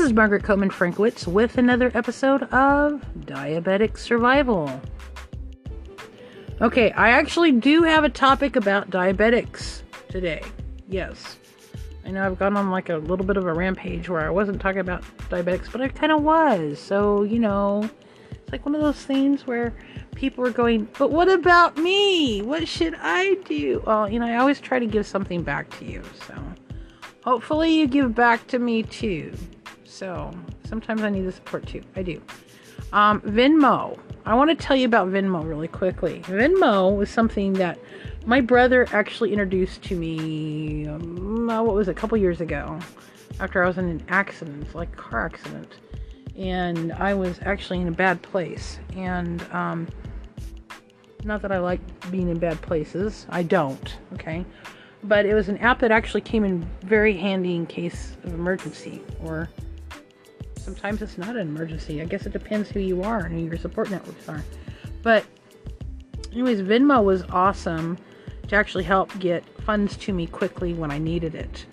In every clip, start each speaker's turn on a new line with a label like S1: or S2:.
S1: This is Margaret Koopman Frankwitz with another episode of Diabetic Survival. Okay, I actually do have a topic about diabetics today. Yes. I know I've gone on like a little bit of a rampage where I wasn't talking about diabetics, but I kind of was. So, you know, it's like one of those things where people are going, but what about me? What should I do? Well, you know, I always try to give something back to you. So hopefully you give back to me too. So sometimes I need the support too. I do. Um, Venmo. I want to tell you about Venmo really quickly. Venmo was something that my brother actually introduced to me. Um, what was it, a couple years ago, after I was in an accident, like car accident, and I was actually in a bad place. And um, not that I like being in bad places. I don't. Okay. But it was an app that actually came in very handy in case of emergency or sometimes it's not an emergency. I guess it depends who you are and who your support networks are. But, anyways, Venmo was awesome to actually help get funds to me quickly when I needed it.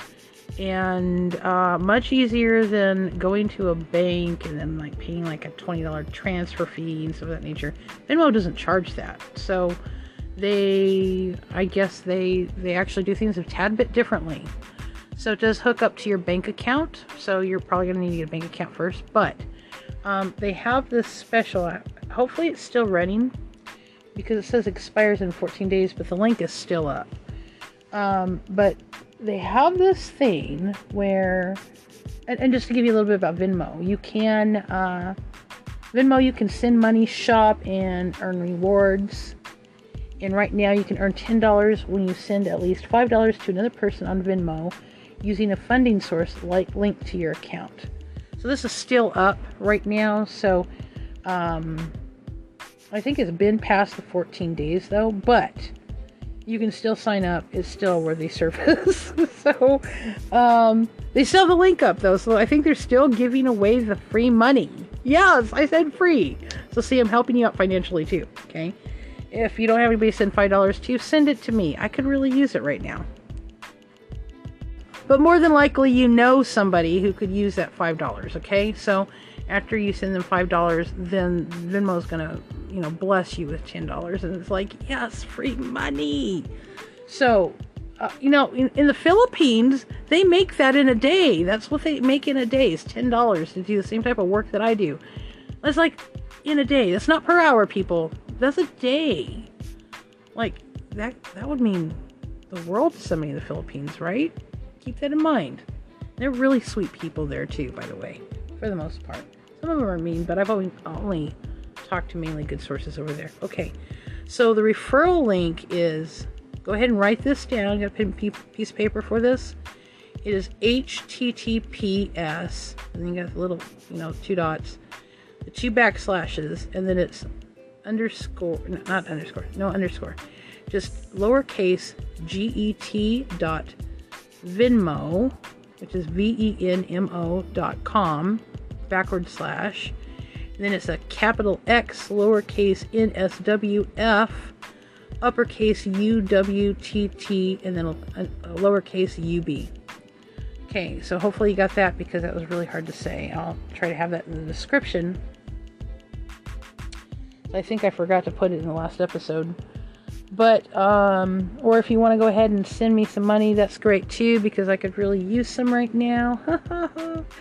S1: And uh, much easier than going to a bank and then like paying like a $20 transfer fee and stuff of that nature. Venmo doesn't charge that. So they, I guess they, they actually do things a tad bit differently. So it does hook up to your bank account. So you're probably going to need to get a bank account first. But um, they have this special, hopefully it's still running because it says expires in 14 days, but the link is still up. Um, but they have this thing where, and, and, just to give you a little bit about Venmo, you can, uh, Venmo, you can send money, shop, and earn rewards. And right now, you can earn $10 when you send at least $5 to another person on Venmo using a funding source like linked to your account. So this is still up right now. So um, I think it's been past the 14 days though, but you can still sign up. It's still a worthy service. so um, they still have the link up though. So I think they're still giving away the free money. Yes, I said free. So see, I'm helping you out financially too. Okay. If you don't have anybody send five dollars to you, send it to me. I could really use it right now. But more than likely, you know somebody who could use that $5, okay? So after you send them $5, then Venmo's to, you know, bless you with $10. And it's like, yes, free money. So, uh, you know, in, in, the Philippines, they make that in a day. That's what they make in a day is $10 to do the same type of work that I do. That's like in a day. That's not per hour, people. That's a day. Like, that, that would mean the world to somebody in the Philippines, right? Keep that in mind. They're really sweet people there too, by the way, for the most part. Some of them are mean, but I've only, only talked to mainly good sources over there. Okay, so the referral link is go ahead and write this down. You got a piece of paper for this. It is HTTPS, and then you got the little, you know, two dots, the two backslashes, and then it's underscore, not underscore, no underscore, just lowercase get dot Venmo, which is V E N M O dot com, backward slash. And then it's a capital X, lowercase N S W F, uppercase U W T T, and then a, a lowercase U B. Okay, so hopefully you got that because that was really hard to say. I'll try to have that in the description. I think I forgot to put it in the last episode. But, um, or if you want to go ahead and send me some money, that's great too, because I could really use some right now.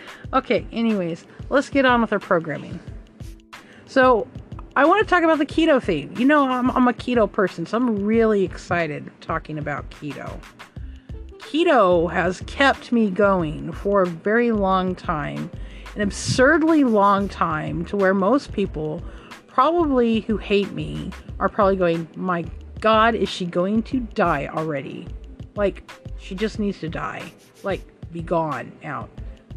S1: okay, anyways, let's get on with our programming. So, I want to talk about the keto thing. You know, I'm, I'm a keto person, so I'm really excited talking about keto. Keto has kept me going for a very long time, an absurdly long time, to where most people, probably who hate me, are probably going, My God, is she going to die already? Like, she just needs to die. Like, be gone out.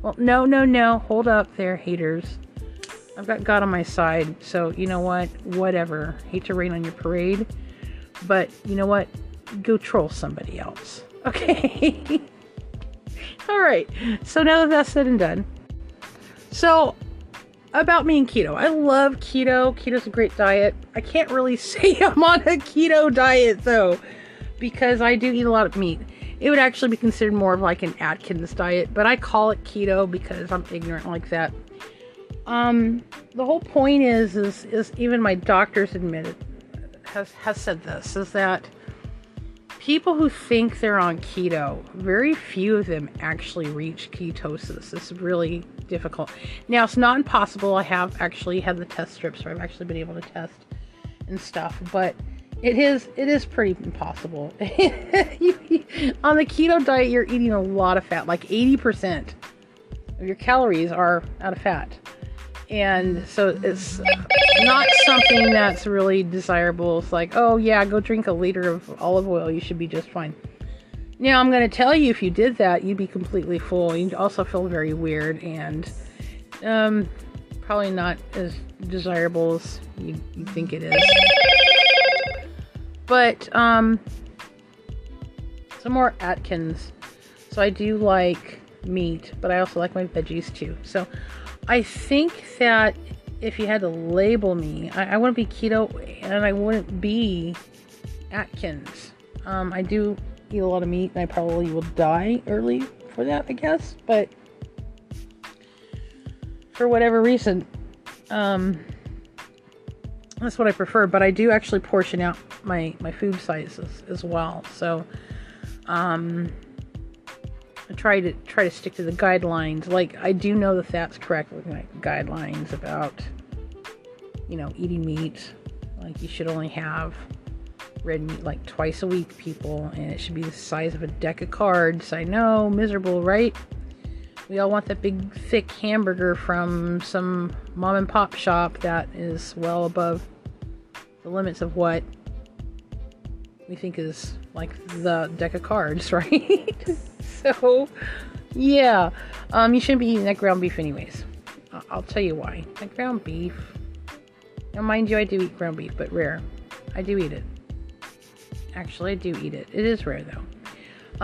S1: Well, no, no, no. Hold up there, haters. I've got God on my side, so you know what? Whatever. Hate to rain on your parade, but you know what? Go troll somebody else. Okay? All right. So now that that's said and done. So about me and keto. I love keto. Keto's a great diet. I can't really say I'm on a keto diet though, because I do eat a lot of meat. It would actually be considered more of like an Atkins diet, but I call it keto because I'm ignorant like that. Um, the whole point is, is, is even my doctors admitted has has said this is that people who think they're on keto, very few of them actually reach ketosis. It's really difficult. Now, it's not impossible. I have actually had the test strips where I've actually been able to test and stuff, but it is it is pretty impossible. on the keto diet, you're eating a lot of fat, like 80% of your calories are out of fat. And so it's not something that's really desirable. It's like, oh yeah, go drink a liter of olive oil, you should be just fine. Now, I'm going to tell you if you did that, you'd be completely full. You'd also feel very weird and um, probably not as desirable as you, you think it is. But um, some more Atkins. So I do like meat, but I also like my veggies too. So I think that if you had to label me, I, I wouldn't be keto and I wouldn't be Atkins. Um, I do eat a lot of meat and I probably will die early for that, I guess. But for whatever reason, um, that's what I prefer. But I do actually portion out my my food sizes as well. So, um, I try to try to stick to the guidelines. Like I do know that that's correct. Looking at guidelines about you know eating meat, like you should only have red meat like twice a week, people, and it should be the size of a deck of cards. I know, miserable, right? We all want that big, thick hamburger from some mom and pop shop that is well above the limits of what we think is like the deck of cards, right? so, yeah, um, you shouldn't be eating that ground beef, anyways. I'll tell you why. That ground beef. Now, mind you, I do eat ground beef, but rare. I do eat it. Actually, I do eat it. It is rare though.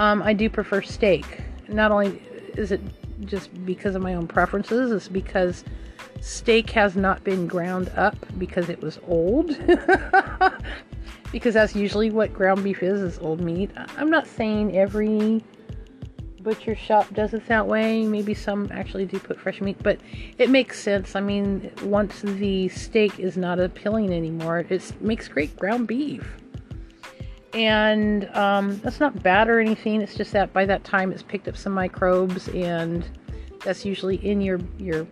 S1: Um, I do prefer steak. Not only is it just because of my own preferences, it's because steak has not been ground up because it was old. because that's usually what ground beef is, is old meat. I'm not saying every butcher shop does it that way. Maybe some actually do put fresh meat, but it makes sense. I mean, once the steak is not appealing anymore, it makes great ground beef and um, that's not bad or anything. It's just that by that time it's picked up some microbes, and that's usually in your your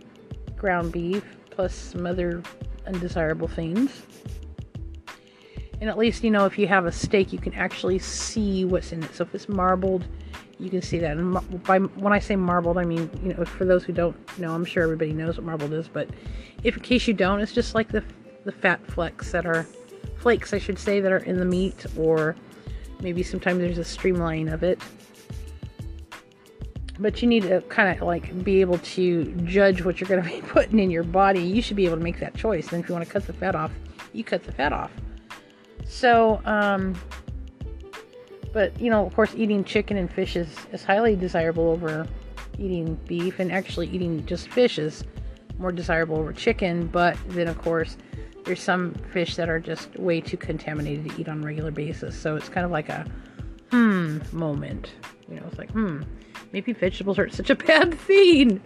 S1: ground beef plus some other undesirable things. And at least you know if you have a steak, you can actually see what's in it. So if it's marbled, you can see that. And by when I say marbled, I mean you know for those who don't know, I'm sure everybody knows what marbled is, but if in case you don't, it's just like the the fat flecks that are flakes, I should say, that are in the meat, or maybe sometimes there's a streamline of it. But you need to kind of like be able to judge what you're going to be putting in your body. You should be able to make that choice. And if you want to cut the fat off, you cut the fat off. So, um, but you know, of course, eating chicken and fish is, is highly desirable over eating beef, and actually eating just fish is more desirable over chicken. But then, of course, there's some fish that are just way too contaminated to eat on a regular basis. So it's kind of like a hmm moment. You know, it's like, hmm, maybe vegetables aren't such a bad thing.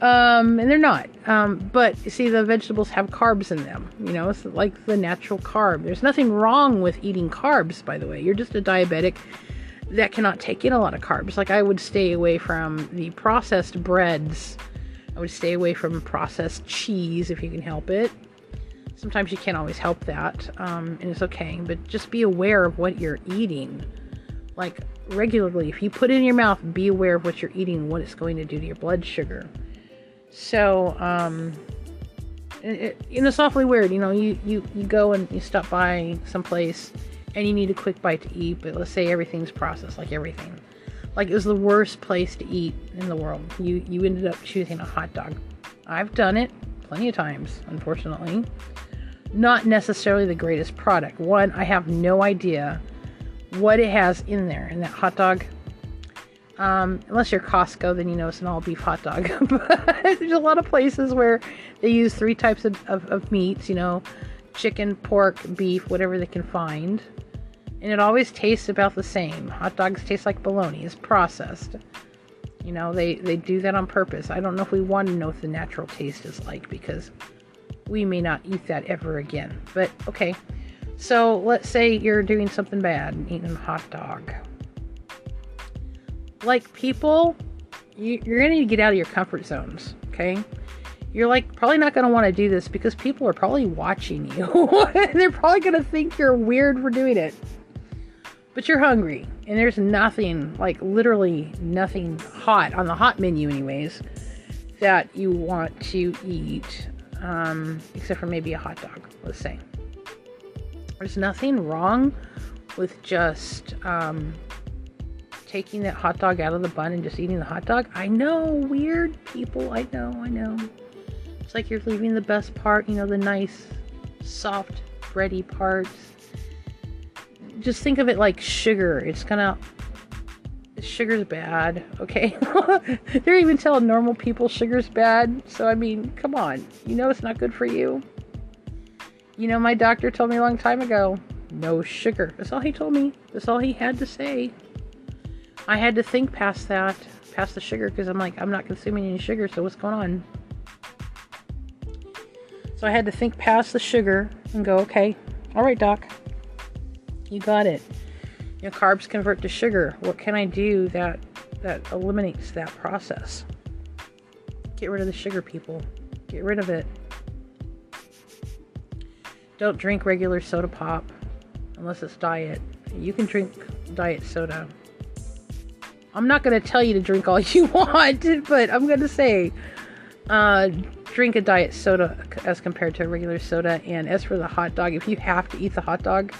S1: Um, and they're not. Um, but see, the vegetables have carbs in them. You know, it's like the natural carb. There's nothing wrong with eating carbs, by the way. You're just a diabetic that cannot take in a lot of carbs. Like I would stay away from the processed breads. I would stay away from processed cheese if you can help it sometimes you can't always help that, um, and it's okay. But just be aware of what you're eating, like regularly. If you put it in your mouth, be aware of what you're eating, what it's going to do to your blood sugar. So, um, it, it, it's awfully weird. You know, you, you, you go and you stop by someplace and you need a quick bite to eat, but let's say everything's processed, like everything. Like it was the worst place to eat in the world. You you ended up choosing a hot dog. I've done it plenty of times, unfortunately not necessarily the greatest product. One, I have no idea what it has in there in that hot dog. Um, unless you're Costco, then you know it's an all beef hot dog. there's a lot of places where they use three types of, of, of meats, you know, chicken, pork, beef, whatever they can find. And it always tastes about the same. Hot dogs taste like bologna. It's processed. You know, they, they do that on purpose. I don't know if we want to know what the natural taste is like because we may not eat that ever again. But okay. So let's say you're doing something bad, and eating a hot dog. Like people, you, you're to need to get out of your comfort zones, okay? You're like probably not to want to do this because people are probably watching you. They're probably to think you're weird for doing it. But you're hungry, and there's nothing, like literally nothing hot on the hot menu, anyways, that you want to eat, um, except for maybe a hot dog, let's say. There's nothing wrong with just um, taking that hot dog out of the bun and just eating the hot dog. I know, weird people. I know, I know. It's like you're leaving the best part, you know, the nice, soft, bready parts. Just think of it like sugar. It's gonna. Sugar's bad, okay? They're even telling normal people sugar's bad. So, I mean, come on. You know it's not good for you. You know, my doctor told me a long time ago no sugar. That's all he told me. That's all he had to say. I had to think past that, past the sugar, because I'm like, I'm not consuming any sugar, so what's going on? So I had to think past the sugar and go, okay, all right, doc, you got it. You know, carbs convert to sugar. What can I do that that eliminates that process? Get rid of the sugar, people. Get rid of it. Don't drink regular soda pop unless it's diet. You can drink diet soda. I'm not going to tell you to drink all you want, but I'm going to say uh, drink a diet soda as compared to a regular soda. And as for the hot dog, if you have to eat the hot dog,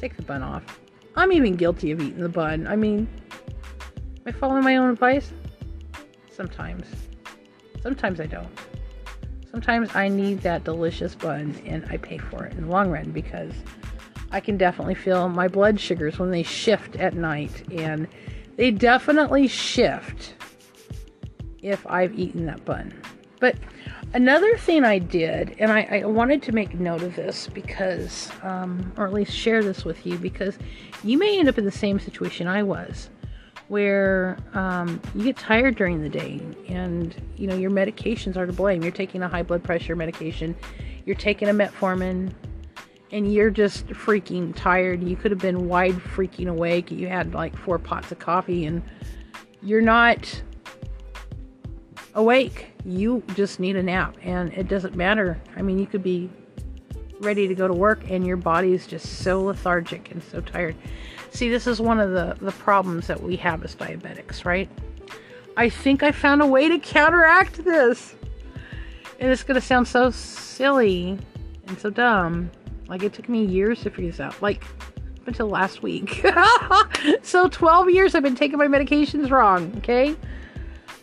S1: take the bun off. I'm even guilty of eating the bun. I mean, am I following my own advice? Sometimes. Sometimes I don't. Sometimes I need that delicious bun and I pay for it in the long run because I can definitely feel my blood sugars when they shift at night and they definitely shift if I've eaten that bun. But another thing I did, and I, I wanted to make note of this because, um, or at least share this with you because you may end up in the same situation I was where um, you get tired during the day and you know your medications are to blame. You're taking a high blood pressure medication. You're taking a metformin and you're just freaking tired you could have been wide freaking awake you had like four pots of coffee and you're not awake you just need a nap and it doesn't matter i mean you could be ready to go to work and your body is just so lethargic and so tired See, this is one of the, the problems that we have as diabetics, right? I think I found a way to counteract this. And it's going to sound so silly and so dumb. Like, it took me years to figure this out. Like, up until last week. so, 12 years I've been taking my medications wrong, okay?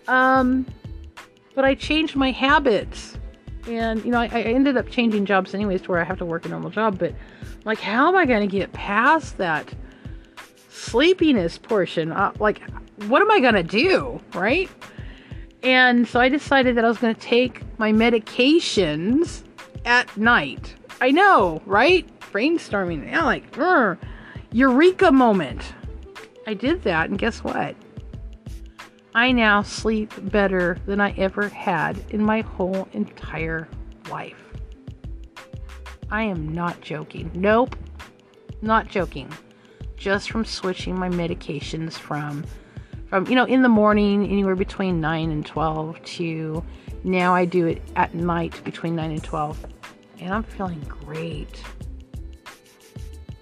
S1: Um, but I changed my habits. And, you know, I, I ended up changing jobs anyways to where I have to work a normal job. But, like, how am I going to get past that? sleepiness portion. Uh, like, what am I going to do? Right? And so I decided that I was going to take my medications at night. I know, right? Brainstorming. Yeah, like, er, eureka moment. I did that, and guess what? I now sleep better than I ever had in my whole entire life. I am not joking. Nope, not joking just from switching my medications from from you know in the morning anywhere between 9 and 12 to now I do it at night between 9 and 12 and I'm feeling great.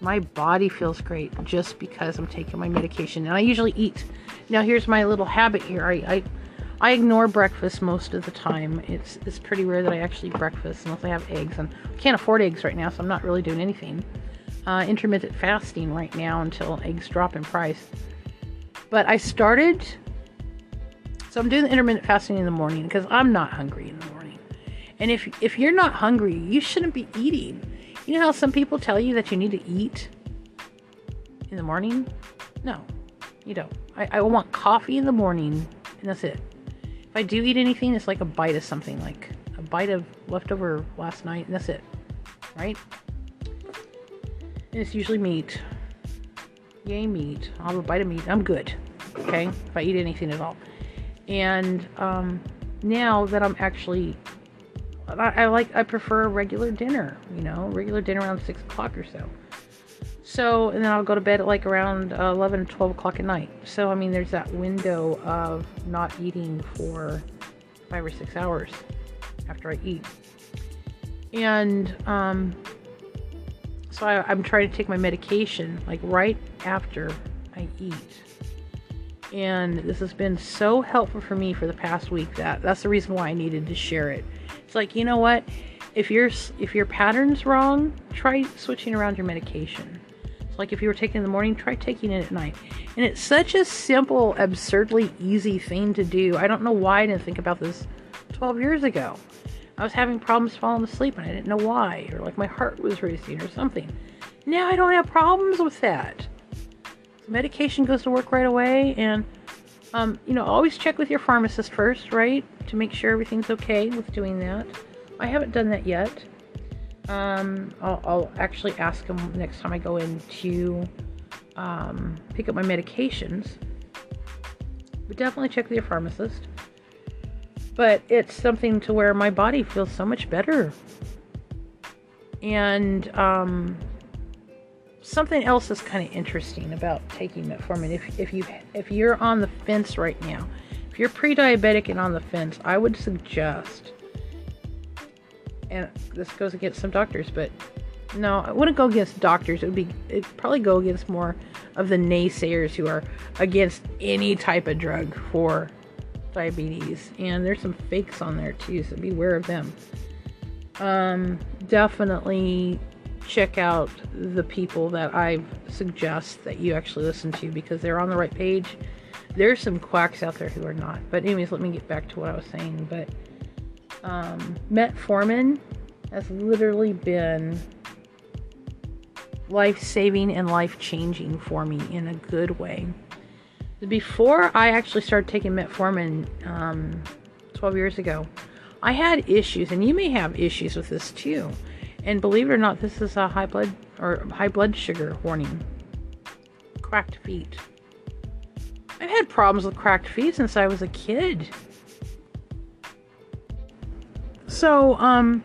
S1: My body feels great just because I'm taking my medication and I usually eat. Now here's my little habit here. I I, I ignore breakfast most of the time. It's it's pretty rare that I actually breakfast unless I have eggs and I can't afford eggs right now so I'm not really doing anything uh, intermittent fasting right now until eggs drop in price. But I started, so I'm doing the intermittent fasting in the morning because I'm not hungry in the morning. And if if you're not hungry, you shouldn't be eating. You know how some people tell you that you need to eat in the morning? No, you don't. I, I want coffee in the morning, and that's it. If I do eat anything, it's like a bite of something, like a bite of leftover last night, and that's it. Right? And it's usually meat. yay meat. I'll have a bite of meat. I'm good. Okay, if I eat anything at all. And um, now that I'm actually, I, like, I prefer a regular dinner. You know, regular dinner around six o'clock or so. So, and then I'll go to bed at like around uh, 11, 12 o'clock at night. So, I mean, there's that window of not eating for five or six hours after I eat. And um, so I, am trying to take my medication like right after I eat. And this has been so helpful for me for the past week that that's the reason why I needed to share it. It's like, you know what? If your if your pattern's wrong, try switching around your medication. It's like if you were taking in the morning, try taking it at night. And it's such a simple, absurdly easy thing to do. I don't know why I didn't think about this 12 years ago. I was having problems falling asleep and I didn't know why, or like my heart was racing or something. Now I don't have problems with that. Medication goes to work right away, and um, you know, always check with your pharmacist first, right, to make sure everything's okay with doing that. I haven't done that yet. Um, I'll, I'll, actually ask them next time I go in to um, pick up my medications. But definitely check with your pharmacist but it's something to where my body feels so much better. And um, something else is kind of interesting about taking metformin. If if you if you're on the fence right now, if you're pre-diabetic and on the fence, I would suggest. And this goes against some doctors, but no, I wouldn't go against doctors. It would be it'd probably go against more of the naysayers who are against any type of drug for diabetes, and there's some fakes on there too, so beware of them. Um, definitely check out the people that I suggest that you actually listen to because they're on the right page. There's some quacks out there who are not. But anyways, let me get back to what I was saying. But um, metformin has literally been life saving and life changing for me in a good way before I actually started taking metformin um, 12 years ago, I had issues, and you may have issues with this too. And believe it or not, this is a high blood or high blood sugar warning. Cracked feet. I've had problems with cracked feet since I was a kid. So, um,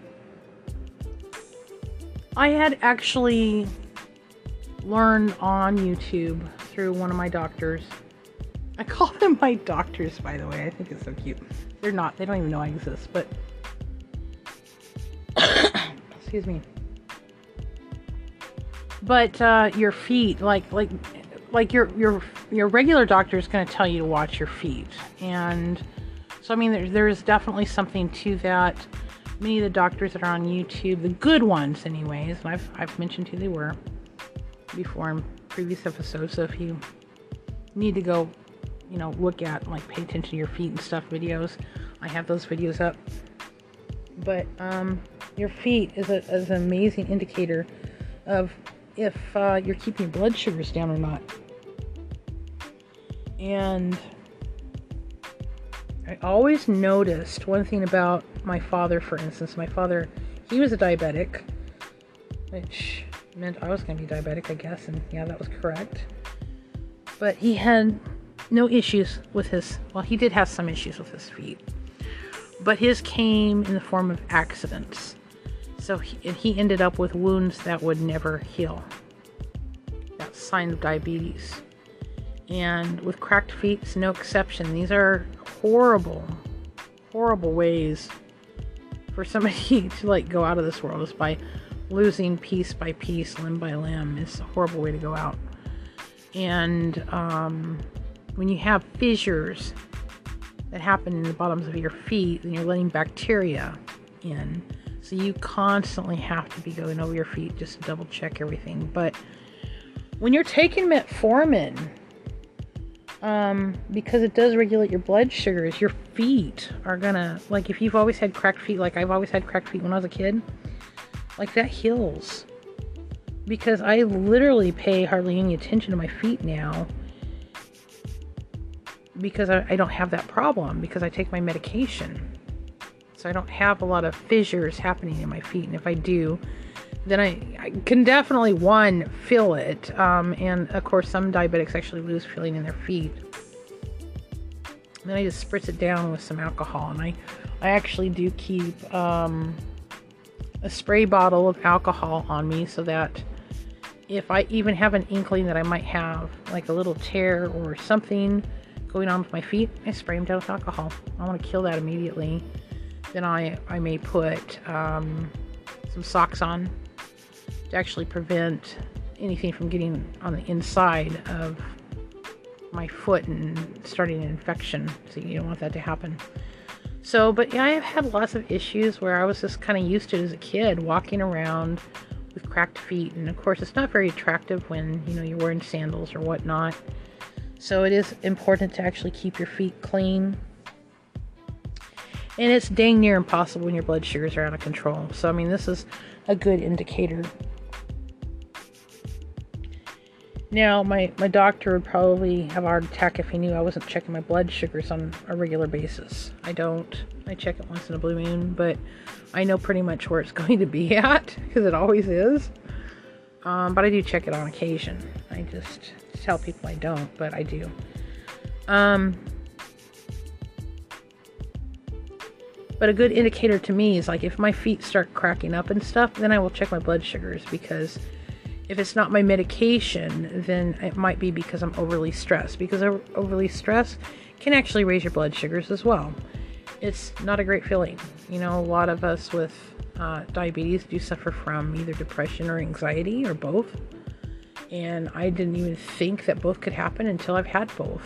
S1: I had actually learned on YouTube through one of my doctors I call them my doctors, by the way. I think it's so cute. They're not. They don't even know I exist, but excuse me. But uh, your feet, like like like your your your regular doctor is going to tell you to watch your feet, and so I mean there, there's definitely something to that. Many of the doctors that are on YouTube, the good ones, anyways, and I've I've mentioned who they were before in previous episodes. So if you need to go you know, look at, like, pay attention to your feet and stuff videos. I have those videos up. But um, your feet is, a, is an amazing indicator of if uh, you're keeping blood sugars down or not. And I always noticed one thing about my father, for instance. My father, he was a diabetic, which meant I was going to be diabetic, I guess. And yeah, that was correct. But he had no issues with his, well, he did have some issues with his feet, but his came in the form of accidents. So he, he ended up with wounds that would never heal. That's sign of diabetes. And with cracked feet, it's no exception. These are horrible, horrible ways for somebody to like go out of this world is by losing piece by piece, limb by limb. It's a horrible way to go out. And um, when you have fissures that happen in the bottoms of your feet, then you're letting bacteria in. So you constantly have to be going over your feet just to double check everything. But when you're taking metformin, um, because it does regulate your blood sugars, your feet are gonna like if you've always had cracked feet, like I've always had cracked feet when I was a kid, like that heals. Because I literally pay hardly any attention to my feet now because I, I don't have that problem because I take my medication. So I don't have a lot of fissures happening in my feet. And if I do, then I, I can definitely one feel it, um, and of course some diabetics actually lose feeling in their feet. then I just spritz it down with some alcohol, and I I actually do keep um, a spray bottle of alcohol on me so that if I even have an inkling that I might have like a little tear or something going on with my feet, I spray them down with alcohol. I want to kill that immediately. Then I, I may put um, some socks on to actually prevent anything from getting on the inside of my foot and starting an infection. So you don't want that to happen. So, but yeah, I've had lots of issues where I was just kind of used to it as a kid, walking around with cracked feet. And of course, it's not very attractive when you know you're wearing sandals or whatnot. So it is important to actually keep your feet clean. And it's dang near impossible when your blood sugars are out of control. So I mean, this is a good indicator now, my, my doctor would probably have a heart attack if he knew I wasn't checking my blood sugars on a regular basis. I don't. I check it once in a blue moon, but I know pretty much where it's going to be at because it always is. Um, but I do check it on occasion. I just tell people I don't, but I do. Um, but a good indicator to me is like if my feet start cracking up and stuff, then I will check my blood sugars because if it's not my medication, then it might be because I'm overly stressed. Because overly stressed can actually raise your blood sugars as well. It's not a great feeling. You know, a lot of us with uh, diabetes do suffer from either depression or anxiety or both. And I didn't even think that both could happen until I've had both.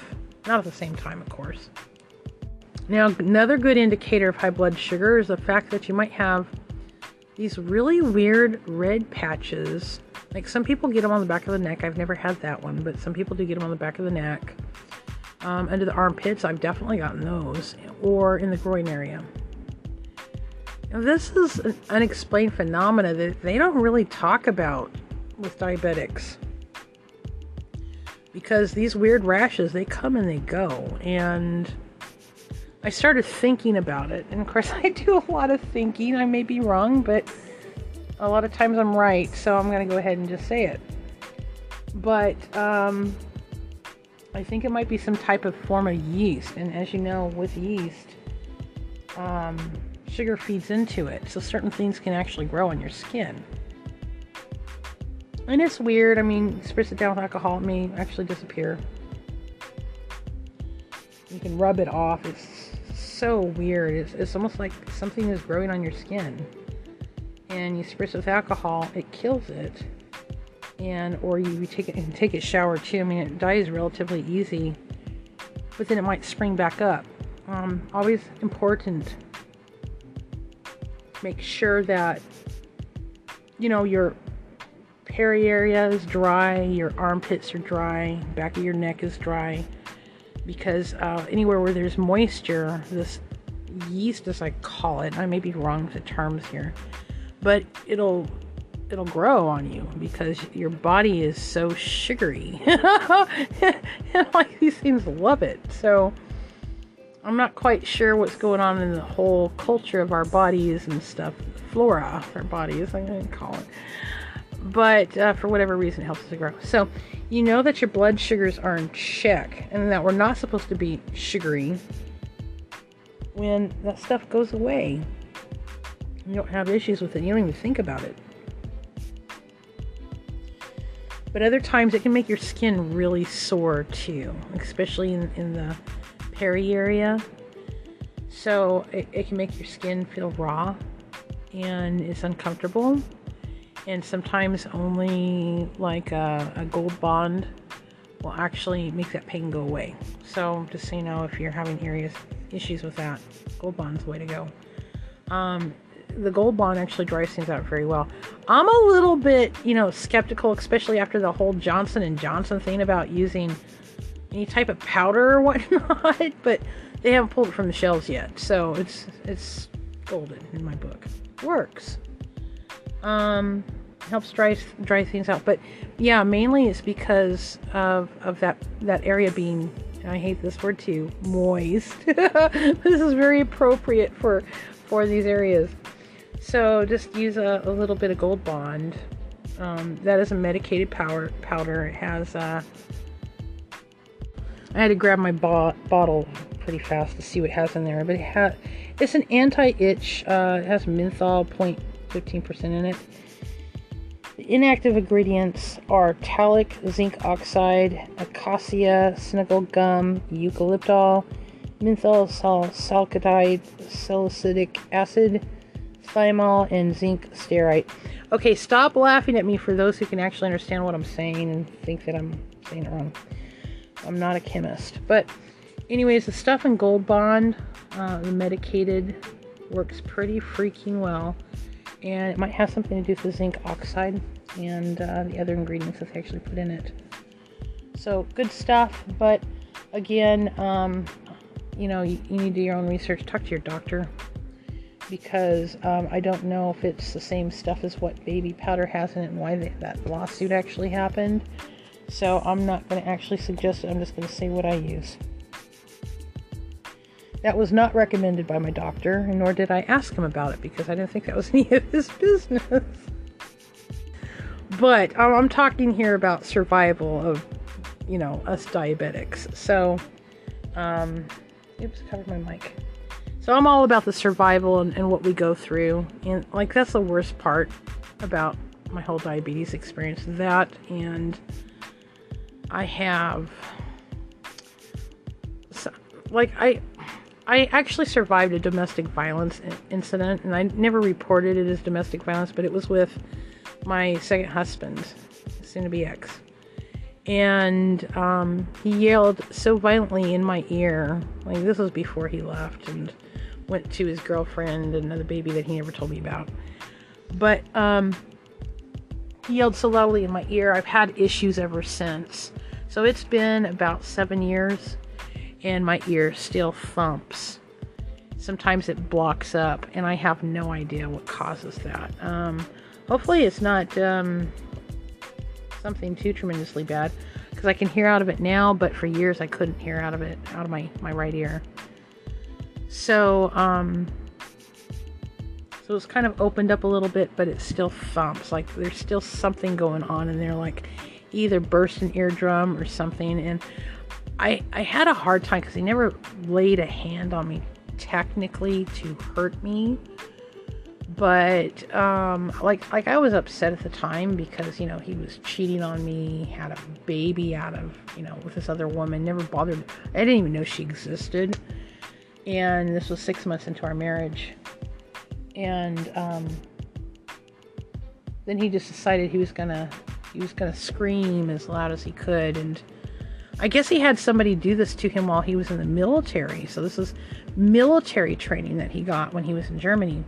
S1: Not at the same time, of course. Now, another good indicator of high blood sugar is the fact that you might have these really weird red patches like some people get them on the back of the neck. I've never had that one, but some people do get them on the back of the neck. Um, under the armpits, I've definitely gotten those, or in the groin area. Now, this is an unexplained phenomena that they don't really talk about with diabetics because these weird rashes they come and they go and i started thinking about it and of course i do a lot of thinking i may be wrong but a lot of times I'm right, so I'm going to go ahead and just say it. But um, I think it might be some type of form of yeast, and as you know, with yeast, um, sugar feeds into it, so certain things can actually grow on your skin. And it's weird. I mean, spritz it down with alcohol, it may actually disappear. You can rub it off. It's so weird. It's, it's almost like something is growing on your skin and you spritz with alcohol, it kills it. And or you take it and take a shower too. I mean, it dies relatively easy, but then it might spring back up. Um, always important. Make sure that you know your peri area is dry, your armpits are dry, back of your neck is dry, because uh, anywhere where there's moisture, this yeast, as I call it, I may be wrong with the terms here but it'll it'll grow on you because your body is so sugary. and like these things love it. So I'm not quite sure what's going on in the whole culture of our bodies and stuff, flora our bodies, I'm to call it. But uh, for whatever reason, it helps to grow. So you know that your blood sugars are in check and that we're not supposed to be sugary when that stuff goes away. You don't have issues with it. You don't even think about it. But other times it can make your skin really sore too, especially in, in the peri area. So it, it can make your skin feel raw and it's uncomfortable. And sometimes only like a, a gold bond will actually make that pain go away. So just so you know, if you're having areas issues with that, gold bond's the way to go. Um, the gold bond actually dries things out very well. I'm a little bit, you know, skeptical, especially after the whole Johnson and Johnson thing about using any type of powder or whatnot. but they haven't pulled it from the shelves yet, so it's it's golden in my book. Works. Um, helps dry dry things out. But yeah, mainly it's because of of that that area being. I hate this word too. Moist. this is very appropriate for for these areas So just use a, a little bit of Gold Bond. Um, that is a medicated powder. Powder. It has. Uh, I had to grab my bo- bottle pretty fast to see what it has in there, but it has. It's an anti-itch. Uh, it has menthol, 0.15% in it. Inactive ingredients are talc, zinc oxide, acacia, Senegal gum, eucalyptol, menthol salicylate, salicylic acid, thymol, and zinc stearate. Okay, stop laughing at me for those who can actually understand what I'm saying and think that I'm saying it wrong. I'm not a chemist. But, anyways, the stuff in Gold Bond, uh, the medicated, works pretty freaking well and it might have something to do with the zinc oxide and uh, the other ingredients that they actually put in it. So good stuff, but again, um, you know, you, you, need to do your own research. Talk to your doctor because um, I don't know if it's the same stuff as what baby powder has in it and why they, that lawsuit actually happened. So I'm not going to actually suggest it. I'm just going to say what I use. That was not recommended by my doctor, nor did I ask him about it because I didn't think that was any of his business. But um, I'm talking here about survival of, you know, us diabetics. So, um, oops, covered my mic. So I'm all about the survival and, and what we go through. And, like, that's the worst part about my whole diabetes experience. That and I have, like, I I actually survived a domestic violence incident, and I never reported it as domestic violence, but it was with my second husband, soon to be ex. And um, he yelled so violently in my ear, like this was before he left and went to his girlfriend and the baby that he never told me about. But um, he yelled so loudly in my ear. I've had issues ever since. So it's been about seven years and my ear still thumps. Sometimes it blocks up, and I have no idea what causes that. Um, hopefully, it's not um, something too tremendously bad because I can hear out of it now, but for years I couldn't hear out of it, out of my, my right ear. So, um, so it's kind of opened up a little bit, but it still thumps. Like there's still something going on in there, like either burst an eardrum or something. And I, I had a hard time because he never laid a hand on me technically to hurt me but um, like like I was upset at the time because you know he was cheating on me, had a baby out of you know with this other woman. Never bothered. I didn't even know she existed, and this was six months into our marriage, and um, then he just decided he was gonna he was gonna scream as loud as he could, and I guess he had somebody do this to him while he was in the military. So this is military training that he got when he was in Germany.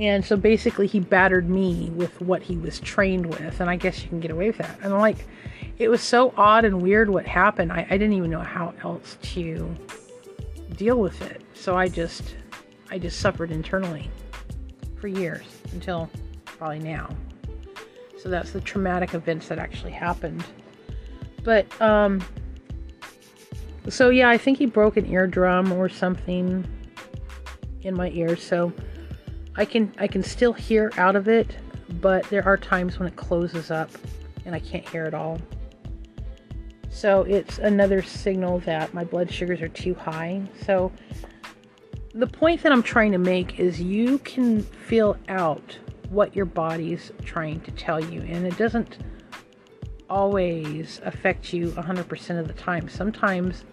S1: And so basically, he battered me with what he was trained with, and I guess you can get away with that. And like, it was so odd and weird what happened. I, I didn't even know how else to deal with it. So I just, I just suffered internally for years until probably now. So that's the traumatic events that actually happened but um so yeah, I think he broke an eardrum or something in my ear, so I can I can still hear out of it, but there are times when it closes up and I can't hear at all. So it's another signal that my blood sugars are too high. So the point that I'm trying to make is you can feel out what your body's trying to tell you and it doesn't always affect you 100% of the time. Sometimes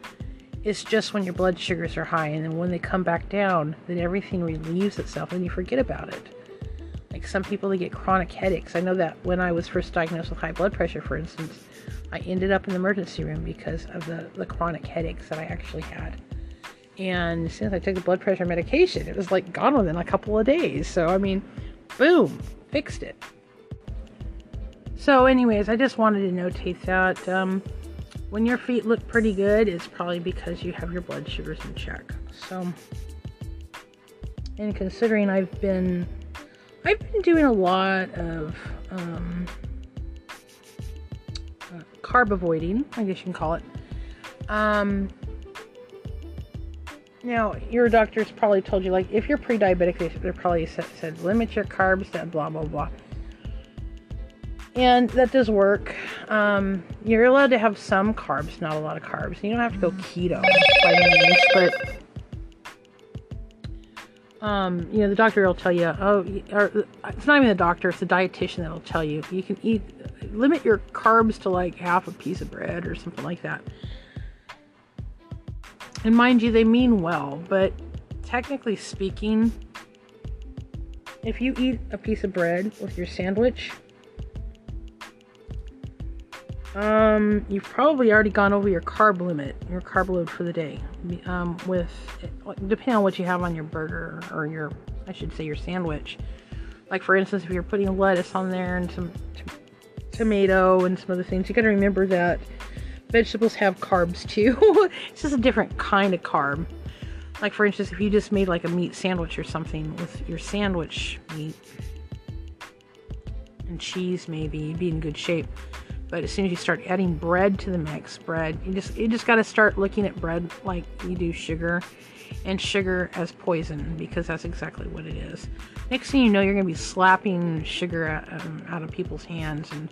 S1: it's just when your blood sugars are high, and then when they come back down, then everything relieves itself and you forget about it. Like some people, they get chronic headaches. I know that when I was first diagnosed with high blood pressure, for instance, I ended up in the emergency room because of the, the chronic headaches that I actually had. And since I took the blood pressure medication, it was like gone within a couple of days. So, I mean, boom, fixed it. So, anyways, I just wanted to notate that um, when your feet look pretty good, it's probably because you have your blood sugars in check. So, and considering I've been, I've been doing a lot of um, uh, carb avoiding, I guess you can call it. Um, Now, your doctor's probably told you, like, if you're pre diabetic, they, probably said, said limit your carbs to blah, blah, blah. And that does work. Um, you're allowed to have some carbs, not a lot of carbs. You don't have to go keto by any means, but um, you know, the doctor will tell you, oh, or it's not even the doctor, it's the dietitian that'll tell you you can eat, limit your carbs to like half a piece of bread or something like that. And mind you, they mean well, but technically speaking, if you eat a piece of bread with your sandwich, um, you've probably already gone over your carb limit, your carb load for the day. Um, with depending on what you have on your burger or your, I should say, your sandwich. Like for instance, if you're putting lettuce on there and some t- tomato and some other things, you got to remember that vegetables have carbs too. it's just a different kind of carb. Like for instance, if you just made like a meat sandwich or something with your sandwich meat and cheese, maybe you'd be in good shape but as soon as you start adding bread to the mix, bread, you just you just got to start looking at bread like you do sugar, and sugar as poison because that's exactly what it is. Next thing you know, you're gonna be slapping sugar out, um, out of people's hands and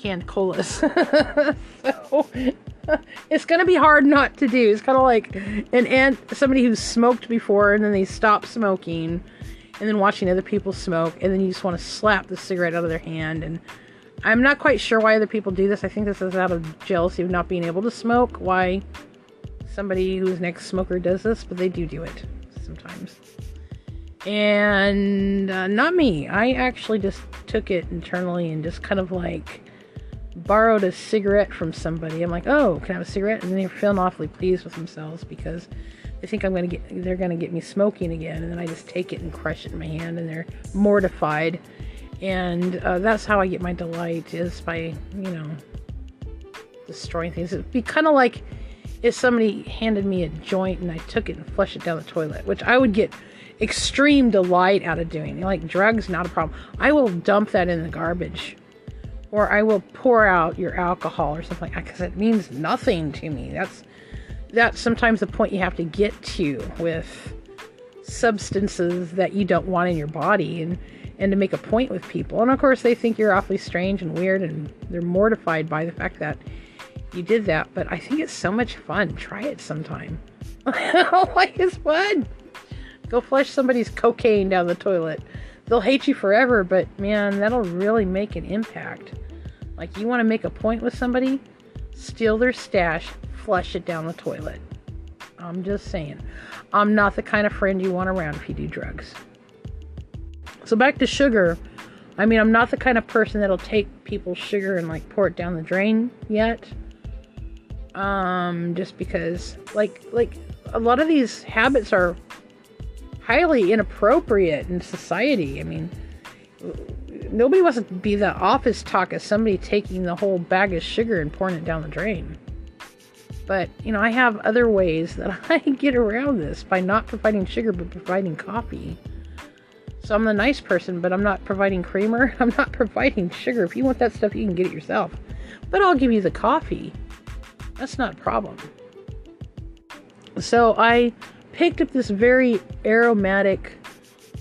S1: canned colas. so it's gonna be hard not to do. It's kind of like an ant, somebody who's smoked before and then they stop smoking, and then watching other people smoke, and then you just want to slap the cigarette out of their hand and I'm not quite sure why other people do this. I think this is out of jealousy of not being able to smoke. Why somebody who's an ex smoker does this, but they do do it sometimes. And uh, not me. I actually just took it internally and just kind of like borrowed a cigarette from somebody. I'm like, oh, can I have a cigarette? And they're feeling awfully pleased with themselves because they think I'm gonna get they're gonna get me smoking again. And then I just take it and crush it in my hand, and they're mortified and uh, that's how I get my delight is by you know destroying things. It'd be kind of like if somebody handed me a joint and I took it and flushed it down the toilet, which I would get extreme delight out of doing. Like drugs, not a problem. I will dump that in the garbage, or I will pour out your alcohol or something like because it means nothing to me. That's that's sometimes the point you have to get to with substances that you don't want in your body and and to make a point with people. And of course, they think you're awfully strange and weird, and they're mortified by the fact that you did that. But I think it's so much fun. Try it sometime. like it's fun. Go flush somebody's cocaine down the toilet. They'll hate you forever, but man, that'll really make an impact. Like you want to make a point with somebody, steal their stash, flush it down the toilet. I'm just saying. I'm not the kind of friend you want around if you do drugs. So back to sugar. I mean, I'm not the kind of person that'll take people's sugar and like pour it down the drain yet. Um, just because like like a lot of these habits are highly inappropriate in society. I mean, nobody wants to be the office talk of somebody taking the whole bag of sugar and pouring it down the drain. But, you know, I have other ways that I get around this by not providing sugar but providing coffee. So I'm the nice person, but I'm not providing creamer. I'm not providing sugar. If you want that stuff, you can get it yourself. But I'll give you the coffee. That's not a problem. So I picked up this very aromatic,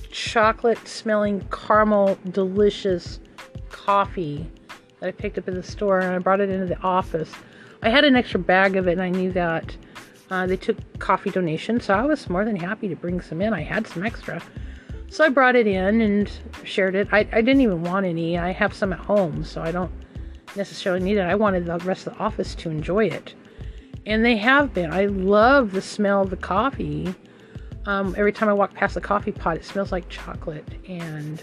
S1: chocolate smelling, caramel, delicious coffee that I picked up in the store and I brought it into the office. I had an extra bag of it and I knew that uh, they took coffee donations, so I was more than happy to bring some in. I had some extra. So I brought it in and shared it. I, I didn't even want any. I have some at home, so I don't necessarily need it. I wanted the rest of the office to enjoy it. And they have been. I love the smell of the coffee. Um, every time I walk past the coffee pot, it smells like chocolate and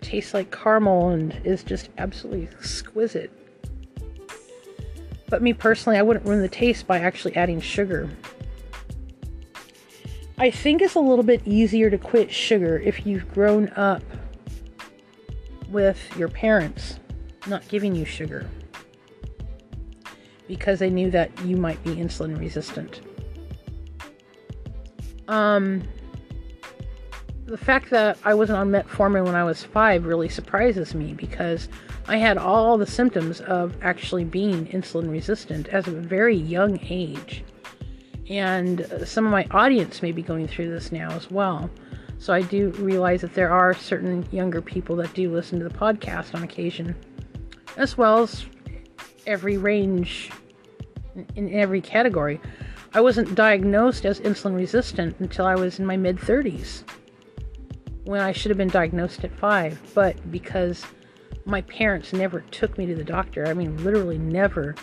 S1: tastes like caramel and is just absolutely exquisite. But me personally, I wouldn't ruin the taste by actually adding sugar. I think it's a little bit easier to quit sugar if you've grown up with your parents not giving you sugar because they knew that you might be insulin resistant. Um, the fact that I wasn't on metformin when I was five really surprises me because I had all the symptoms of actually being insulin resistant as a very young age And some of my audience may be going through this now as well. So I do realize that there are certain younger people that do listen to the podcast on occasion, as well as every range in every category. I wasn't diagnosed as insulin resistant until I was in my mid 30s when I should have been diagnosed at five, but because my parents never took me to the doctor, I mean, literally never.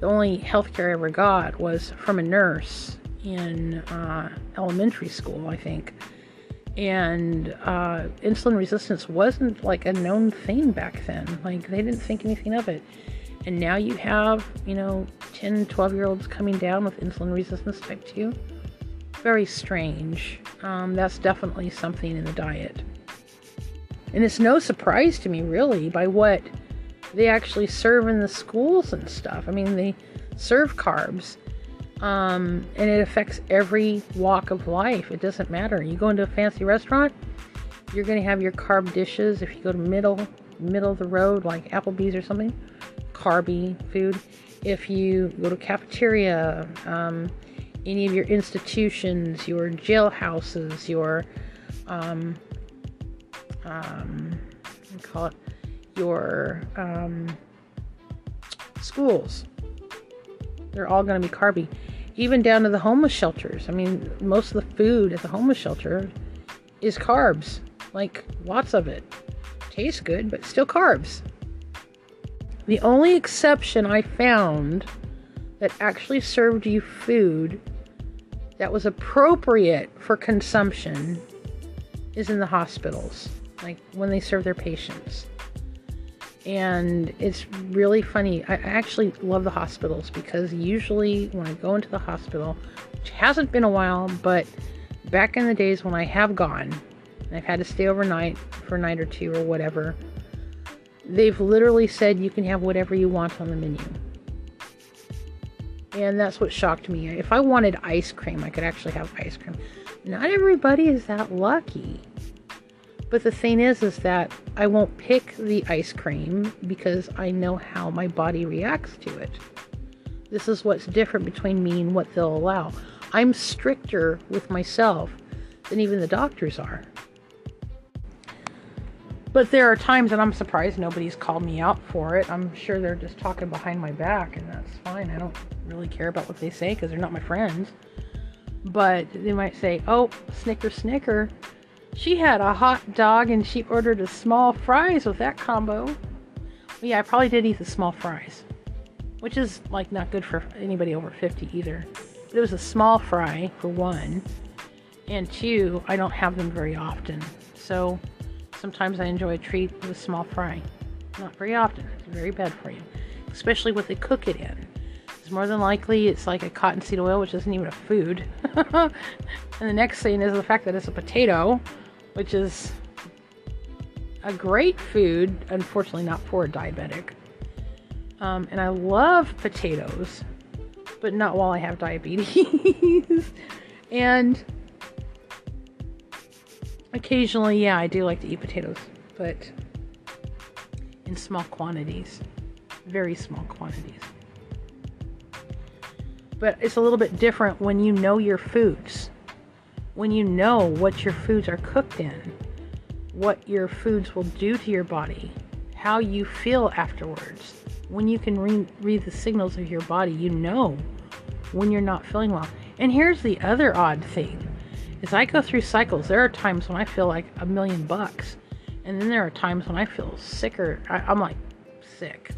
S1: The only health care I ever got was from a nurse in uh, elementary school, I think. And uh, insulin resistance wasn't like a known thing back then. Like, they didn't think anything of it. And now you have, you know, 10, 12 year olds coming down with insulin resistance type 2. Very strange. Um, that's definitely something in the diet. And it's no surprise to me, really, by what they actually serve in the schools and stuff. I mean, they serve carbs, um, and it affects every walk of life. It doesn't matter. You go into a fancy restaurant, you're going to have your carb dishes. If you go to middle middle of the road, like Applebee's or something, carby food. If you go to cafeteria, um, any of your institutions, your jailhouses, your um, um, call it your um, schools. They're all going to be carby, even down to the homeless shelters. I mean, most of the food at the homeless shelter is carbs, like lots of it. Tastes good, but still carbs. The only exception I found that actually served you food that was appropriate for consumption is in the hospitals, like when they serve their patients. And it's really funny. I actually love the hospitals because usually when I go into the hospital, which hasn't been a while, but back in the days when I have gone, and I've had to stay overnight for a night or two or whatever, they've literally said you can have whatever you want on the menu. And that's what shocked me. If I wanted ice cream, I could actually have ice cream. Not everybody is that lucky. But the thing is, is that I won't pick the ice cream because I know how my body reacts to it. This is what's different between me and what they'll allow. I'm stricter with myself than even the doctors are. But there are times that I'm surprised nobody's called me out for it. I'm sure they're just talking behind my back, and that's fine. I don't really care about what they say because they're not my friends. But they might say, Oh, Snicker, Snicker, she had a hot dog and she ordered a small fries with that combo. Well, yeah, I probably did eat the small fries, which is like not good for anybody over 50 either. But it was a small fry for one, and two, I don't have them very often. So Sometimes I enjoy a treat with small fry. Not very often. It's very bad for you. Especially what they cook it in. It's more than likely it's like a cottonseed oil, which isn't even a food. and the next thing is the fact that it's a potato, which is a great food, unfortunately not for a diabetic. Um, and I love potatoes, but not while I have diabetes. and Occasionally, yeah, I do like to eat potatoes, but in small quantities. Very small quantities. But it's a little bit different when you know your foods. When you know what your foods are cooked in, what your foods will do to your body, how you feel afterwards. When you can re- read the signals of your body, you know when you're not feeling well. And here's the other odd thing is I go through cycles. There are times when I feel like a million bucks, and then there are times when I feel sicker. I, am like sick,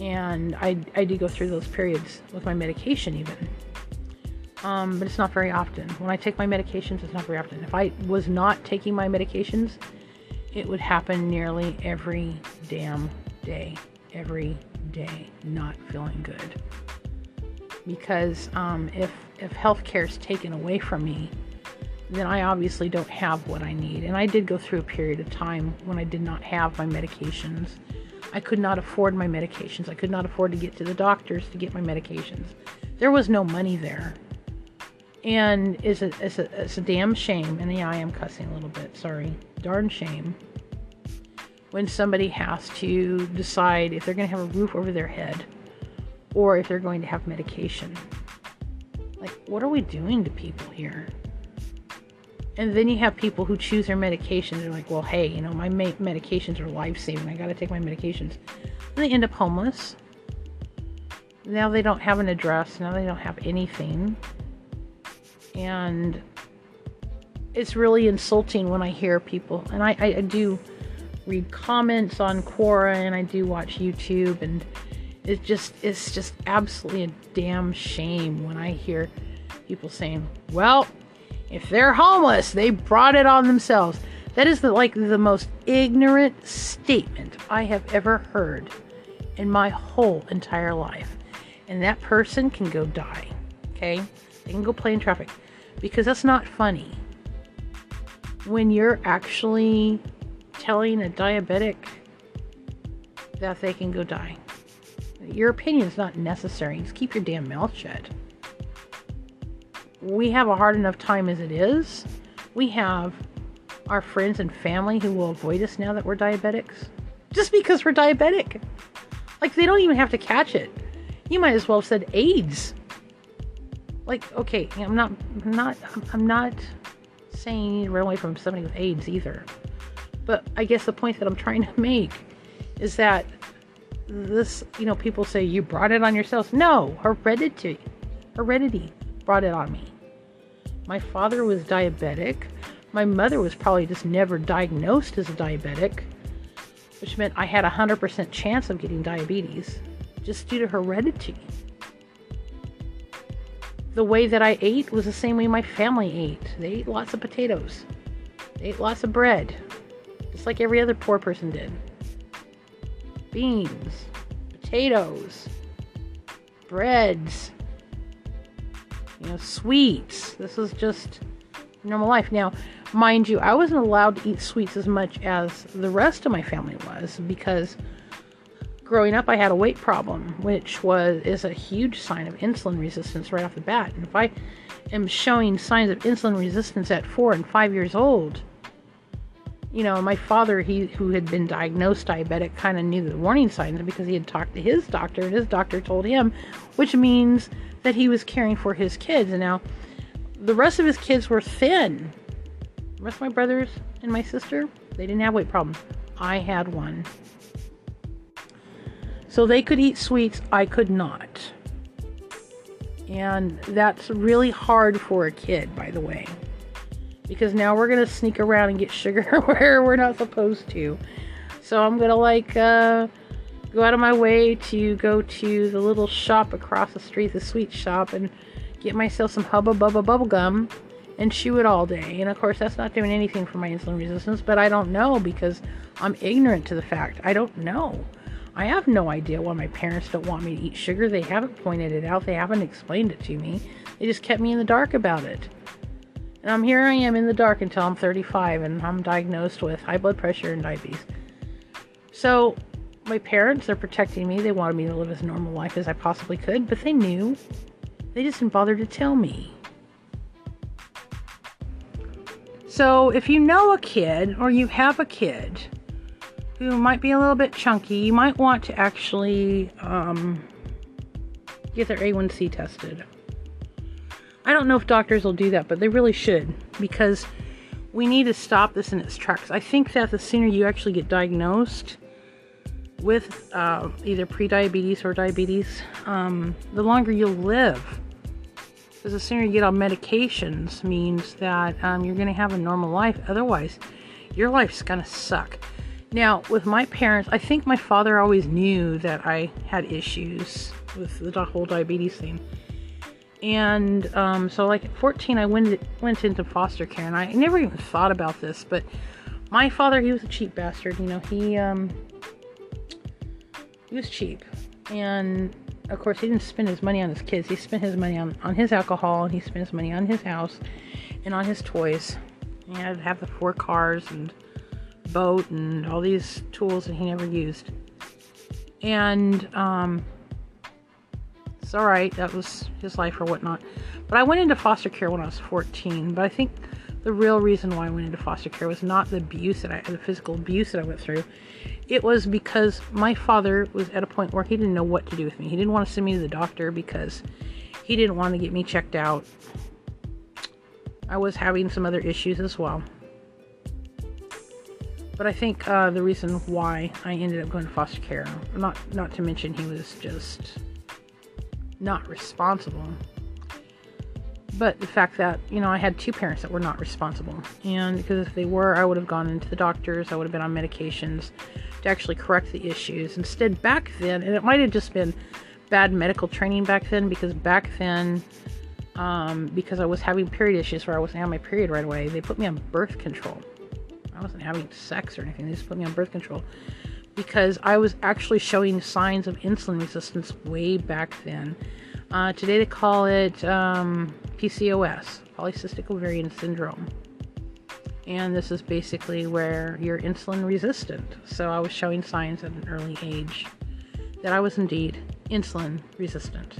S1: and I I do go through those periods with my medication even. Um, but it's not very often. When I take my medications, it's not very often. If I was not taking my medications, it would happen nearly every damn day. Every day, not feeling good. Because um, if if healthcare is taken away from me, then I obviously don't have what I need. And I did go through a period of time when I did not have my medications. I could not afford my medications. I could not afford to get to the doctors to get my medications. There was no money there. And it's a, it's a, it's a damn shame. And yeah, I am cussing a little bit. Sorry. Darn shame. When somebody has to decide if they're going to have a roof over their head or if they're going to have medication Like, what are we doing to people here? And then you have people who choose their medications. They're like, well, hey, you know, my ma- medications are life saving. I got to take my medications. And they end up homeless. Now they don't have an address. Now they don't have anything. And it's really insulting when I hear people, and I, I, I do read comments on Quora and I do watch YouTube, and it just it's just absolutely a damn shame when I hear people saying, "Well, if they're homeless, they brought it on themselves." That is the, like the most ignorant statement I have ever heard in my whole entire life. And that person can go die. Okay? They can go play in traffic because that's not funny when you're actually telling a diabetic that they can go die. Your opinion is not necessary. Just keep your damn mouth shut. We have a hard enough time as it is. We have our friends and family who will avoid us now that we're diabetics. Just because we're diabetic. Like, they don't even have to catch it. You might as well have said AIDS. Like, okay, I'm not, I'm not, I'm not saying you need to run away from somebody with AIDS either. But I guess the point that I'm trying to make is that this, you know, people say you brought it on yourself. No, heredity, heredity brought it on me. My father was diabetic. My mother was probably just never diagnosed as a diabetic, which meant I had a 100% chance of getting diabetes just due to heredity the way that I ate was the same way my family ate. They ate lots of potatoes. They ate lots of bread. Just like every other poor person did. Beans, potatoes, breads, you know, sweets. This is just normal life. Now, mind you, I wasn't allowed to eat sweets as much as the rest of my family was because growing up, I had a weight problem, which was is a huge sign of insulin resistance right off the bat. And if I am showing signs of insulin resistance at four and five years old, you know, my father, he who had been diagnosed diabetic, kind of knew the warning signs because he had talked to his doctor, and his doctor told him, which means that he was caring for his kids. And now, the rest of his kids were thin. The rest of my brothers and my sister, they didn't have weight problems. I had one. So they could eat sweets, I could not. And that's really hard for a kid, by the way. Because now we're going to sneak around and get sugar where we're not supposed to. So I'm going to like uh, go out of my way to go to the little shop across the street, the sweet shop, and get myself some Hubba Bubba bubble gum and chew it all day. And of course, that's not doing anything for my insulin resistance, but I don't know because I'm ignorant to the fact. I don't know. I have no idea why my parents don't want me to eat sugar. They haven't pointed it out, they haven't explained it to me. They just kept me in the dark about it. And I'm here I am in the dark until I'm 35 and I'm diagnosed with high blood pressure and diabetes. So, my parents are protecting me. They wanted me to live as normal life as I possibly could, but they knew. They just didn't bother to tell me. So, if you know a kid or you have a kid who might be a little bit chunky, you might want to actually um, get their A1C tested. I don't know if doctors will do that, but they really should because we need to stop this in its tracks. I think that the sooner you actually get diagnosed with uh, either prediabetes or diabetes, um, the longer you'll live. Because the sooner you get on medications means that um, you're going to have a normal life. Otherwise, your life's going to suck. Now, with my parents, I think my father always knew that I had issues with the whole diabetes thing. And um, so, like at 14, I went went into foster care, and I never even thought about this. But my father, he was a cheap bastard. You know, he um, he was cheap, and of course, he didn't spend his money on his kids. He spent his money on on his alcohol, and he spent his money on his house and on his toys. He had to have the four cars and boat and all these tools that he never used. And um, it's all right. That was his life or whatnot. But I went into foster care when I was 14. But I think the real reason why I went into foster care was not the abuse that I, the physical abuse that I went through. It was because my father was at a point where he didn't know what to do with me. He didn't want to send me to the doctor because he he didn't want to get me checked out. I was having some other issues as well. But I think uh, the reason why I ended up going to foster care, not not to mention he was just not responsible, but the fact that you know I had two parents that were not responsible, and because if they were, I would have gone into the doctors, I would have been on medications to actually correct the issues. Instead, back then, and it might have just been bad medical training back then, because back then, um, because I was having period issues where I wasn't having my period right away, they put me on birth control. I wasn't having sex or anything; they just put me on birth control because I was actually showing signs of insulin resistance way back then. Uh, today they call it um, PCOS, polycystic ovarian syndrome. And this is basically where you're insulin resistant. So I was showing signs at an early age that I was indeed insulin resistant.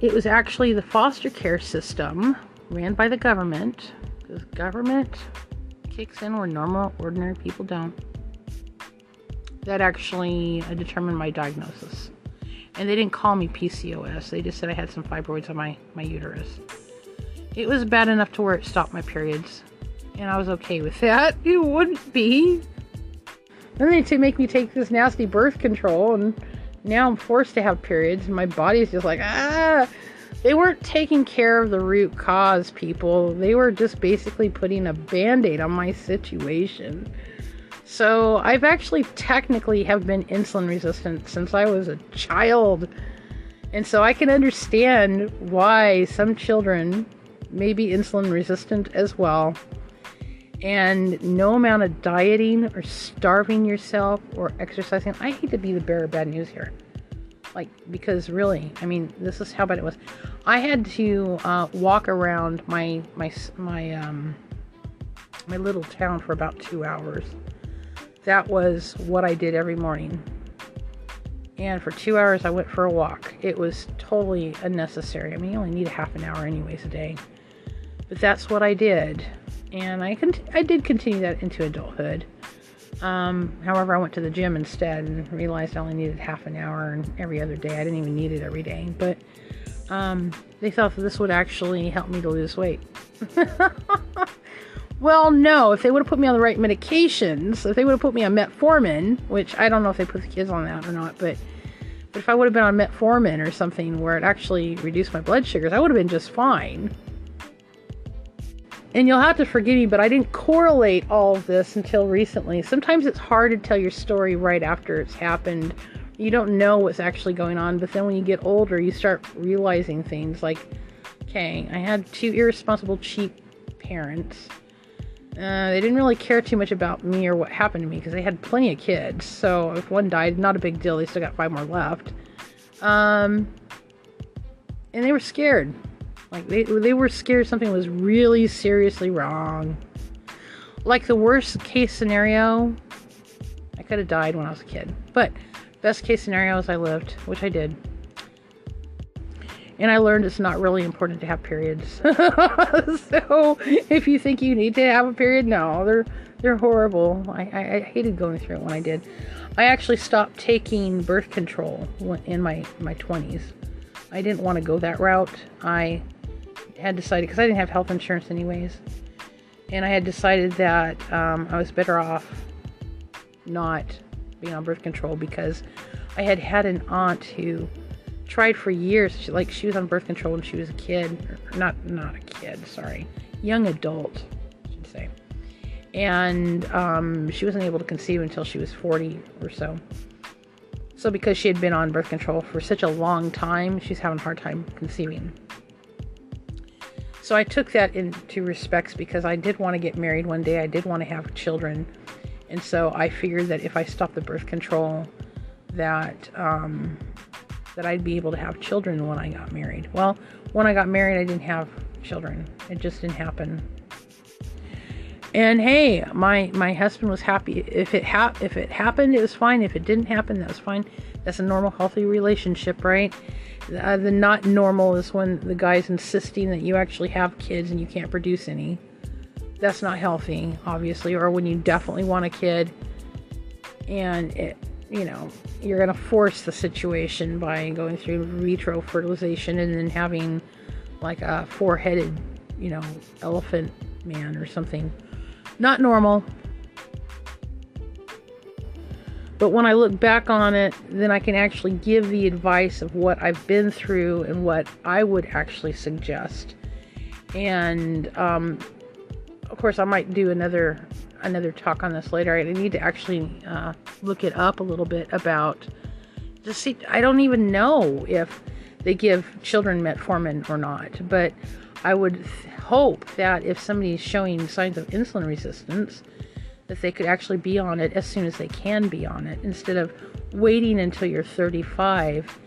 S1: It was actually the foster care system ran by the government, because government kicks in where normal, ordinary people don't, that actually uh, determined my diagnosis. And they didn't call me PCOS, they just said I had some fibroids on my, my uterus. It was bad enough to where it stopped my periods. And I was okay with that. It wouldn't be. Then they to make me take this nasty birth control, and now I'm forced to have periods, and my body's just like, ah. They weren't taking care of the root cause, people. They were just basically putting a band aid on my situation. So I've actually technically have been insulin resistant since I was a child. And so I can understand why some children may be insulin resistant as well. And no amount of dieting or starving yourself or exercising. I hate to be the bearer of bad news here. Like, because really, I mean, this is how bad it was. I had to uh, walk around my my my um my little town for about two hours. That was what I did every morning. And for two hours, I went for a walk. It was totally unnecessary. I mean, you only need a half an hour, anyways, a day. But that's what I did, and I con- I did continue that into adulthood. Um, however, I went to the gym instead and realized I only needed half an hour and every other day. I didn't even need it every day, but um, they thought that this would actually help me to lose weight. well, no. If they would have put me on the right medications, if they would have put me on metformin, which I don't know if they put the kids on that or not, but but if I would have been on metformin or something where it actually reduced my blood sugars, I would have been just fine. And you'll have to forgive me, but I didn't correlate all of this until recently. Sometimes it's hard to tell your story right after it's happened. You don't know what's actually going on, but then when you get older, you start realizing things like, okay, I had two irresponsible, cheap parents. Uh, they didn't really care too much about me or what happened to me because they had plenty of kids. So if one died, not a big deal. They still got five more left. Um, and they were scared. Like they they were scared something was really seriously wrong. Like the worst case scenario, I could have died when I was a kid. But best case scenario is I lived, which I did. And I learned it's not really important to have periods. so if you think you need to have a period, no, they're they're horrible. I, I, I hated going through it when I did. I actually stopped taking birth control in my my 20s. I didn't want to go that route. I had decided because I didn't have health insurance anyways, and I had decided that um, I was better off not being on birth control because I had had an aunt who tried for years. She, like she was on birth control when she was a kid, not not a kid, sorry, young adult, I should say, and um, she wasn't able to conceive until she was 40 or so. So because she had been on birth control for such a long time, she's having a hard time conceiving. So I took that into respects because I did want to get married one day. I did want to have children. And so I figured that if I stopped the birth control, that um, that I'd be able to have children when I got married. Well, when I got married, I didn't have children. It just didn't happen. And hey, my my husband was happy. If it ha- if it happened, it was fine. If it didn't happen, that was fine. That's a normal, healthy relationship, right? Uh, the not normal is when the guy's insisting that you actually have kids and you can't produce any. That's not healthy, obviously. Or when you definitely want a kid and it you know, you're going to force the situation by going through vitro fertilization and then having like a four headed, you know, elephant man or something. Not normal. But when I look back on it, then I can actually give the advice of what I've been through and what I would actually suggest. And um, of course, I might do another another talk on this later. I need to actually uh, look it up a little bit about. Just see, I don't even know if they give children metformin or not, but I would hope that if somebody's showing signs of insulin resistance, that they could actually be on it as soon as they can be on it instead of waiting until you're 35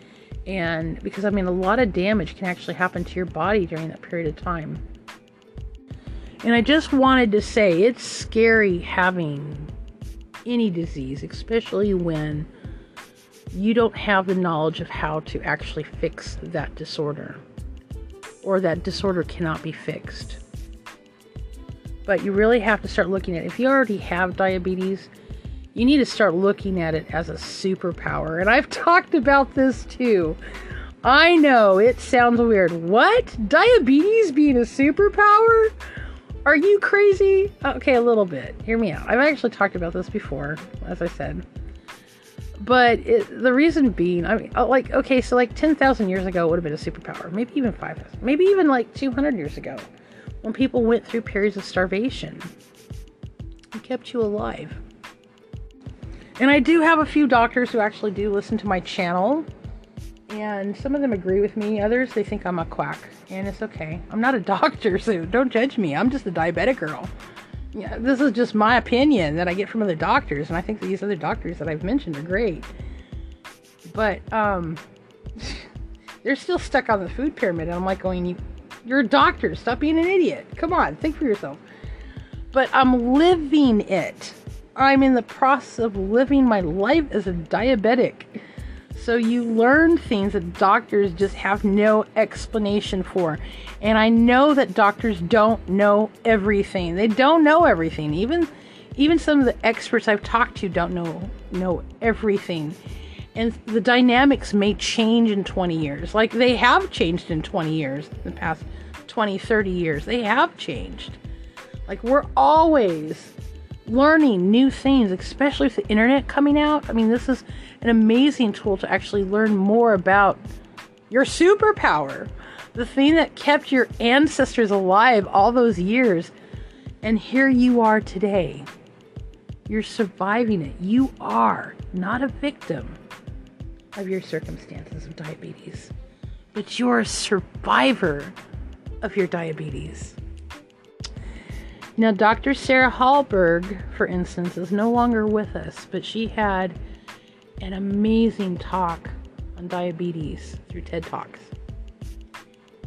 S1: and because I mean a lot of damage can actually happen to your body during that period of time. And I just wanted to say it's scary having any disease, especially when you don't have the knowledge of how to actually fix that disorder or that disorder cannot be fixed. But you really have to start looking at it. if you already have diabetes, you need to start looking at it as a superpower. And I've talked about this too. I know it sounds weird. What? Diabetes being a superpower? Are you crazy? Okay, a little bit. Hear me out. I've actually talked about this before, as I said. But it, the reason being, I mean, uh, like, okay, so like 10,000 years ago would have been a superpower. Maybe even 5,000. Maybe even like 200 years ago when people went through periods of starvation. It kept you alive. And I do have a few doctors who actually do listen to my channel. And some of them agree with me. Others, they think I'm a quack. And it's okay. I'm not a doctor, so don't judge me. I'm just a diabetic girl yeah, this is just my opinion that I get from other doctors, and I think these other doctors that I've mentioned are great. But um, they're still stuck on the food pyramid, and I'm like going, you're a doctor. Stop being an idiot. Come on, think for yourself. But I'm living it. I'm in the process of living my life as a diabetic. So you learn things that doctors just have no explanation for. And I know that doctors don't know everything. They don't know everything. Even even some of the experts I've talked to don't know know everything. And the dynamics may change in 20 years. Like they have changed in 20 years, the past 20, 30 years. They have changed. Like we're always learning new things, especially with the internet coming out. I mean, this is an amazing tool to actually learn more about your superpower, the thing that kept your ancestors alive all those years. And here you are today. You're surviving it. You are not a victim of your circumstances of diabetes, but you're a survivor of your diabetes. Now, Dr. Sarah Hallberg, for instance, is no longer with us, but she had an amazing talk on diabetes through TED Talks.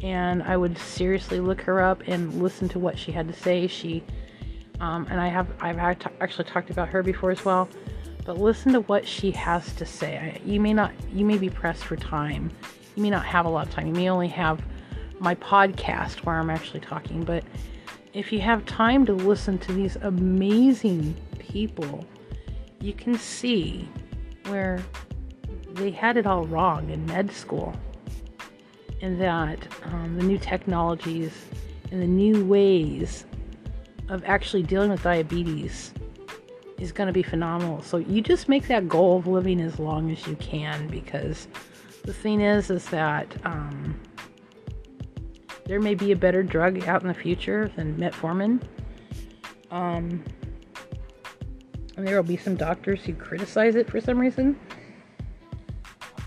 S1: And I would seriously look her up and listen to what she had to say. She, um, and I have, I've actually talked about her before as well. But listen to what she has to say. You may not, you may be pressed for time. You may not have a lot of time. You may only have my podcast where I'm actually talking, but if you have time to listen to these amazing people, you can see where they had it all wrong in med school. And that um, the new technologies and the new ways of actually dealing with diabetes is going to be phenomenal. So you just make that goal of living as long as you can because the thing is, is that um, there may be a better drug out in the future than metformin. Um, and there will be some doctors who criticize it for some reason.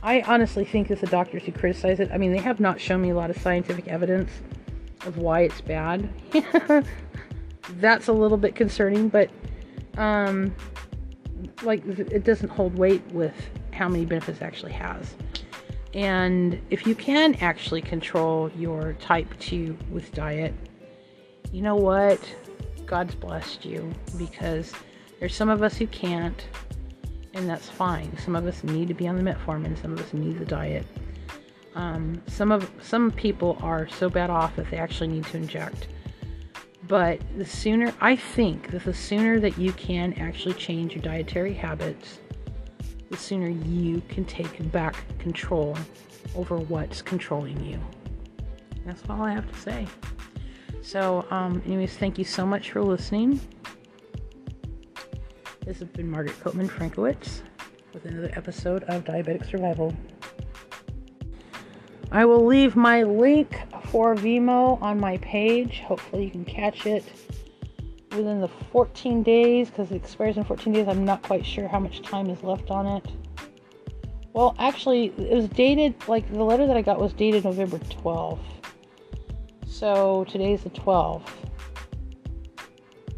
S1: I honestly think that the doctors who criticize it, I mean, they have not shown me a lot of scientific evidence of why it's bad. That's a little bit concerning, but um, like it doesn't hold weight with how many benefits it actually has. And if you can actually control your type 2 with diet, you know what? God's blessed you because there's some of us who can't, and that's fine. Some of us need to be on the metformin, some of us need the diet. Um, some of some people are so bad off that they actually need to inject. But the sooner I think that the sooner that you can actually change your dietary habits, the sooner you can take back control over what's controlling you. That's all I have to say. So, um, anyways, thank you so much for listening. This has been Margaret Koopman Frankowitz with another episode of Diabetic Survival. I will leave my link for Venmo on my page. Hopefully, you can catch it within the 14 days because it expires in 14 days. I'm not quite sure how much time is left on it. Well, actually, it was dated, like, the letter that I got was dated November 12th. So today's the 12th.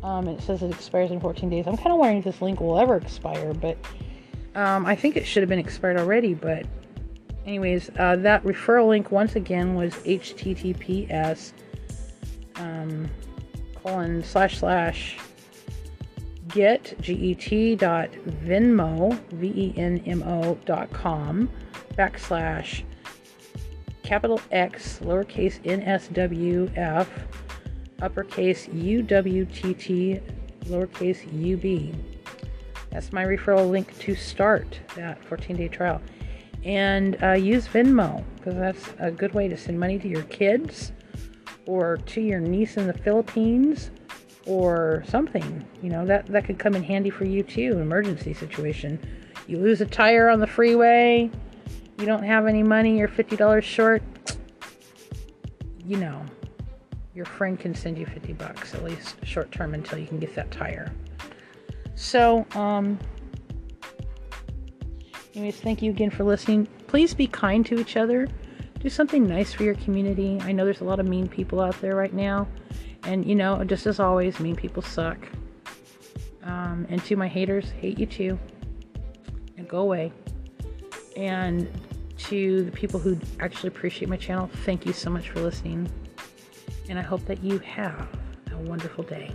S1: Um, it says it expires in 14 days. I'm kind of wondering if this link will ever expire, but um, I think it should have been expired already. But, anyways, uh, that referral link once again was https um, colon slash slash get get dot venmo v e n m o dot com backslash capital X lowercase n s w f uppercase u w t t lowercase u b. That's my referral link to start that 14 day trial. And uh, use Venmo because that's a good way to send money to your kids or to your niece in the Philippines or something. You know, that, that could come in handy for you too, emergency situation. You lose a tire on the freeway, you don't have any money, you're $50 short. You know, your friend can send you 50 bucks, at least short term until you can get that tire. So, um, anyways, thank you again for listening. Please be kind to each other do something nice for your community. I know there's a lot of mean people out there right now. And, you know, just as always, mean people suck. Um, and to my haters, hate you too. And go away. And to the people who actually appreciate my channel, thank you so much for listening. And I hope that you have a wonderful day.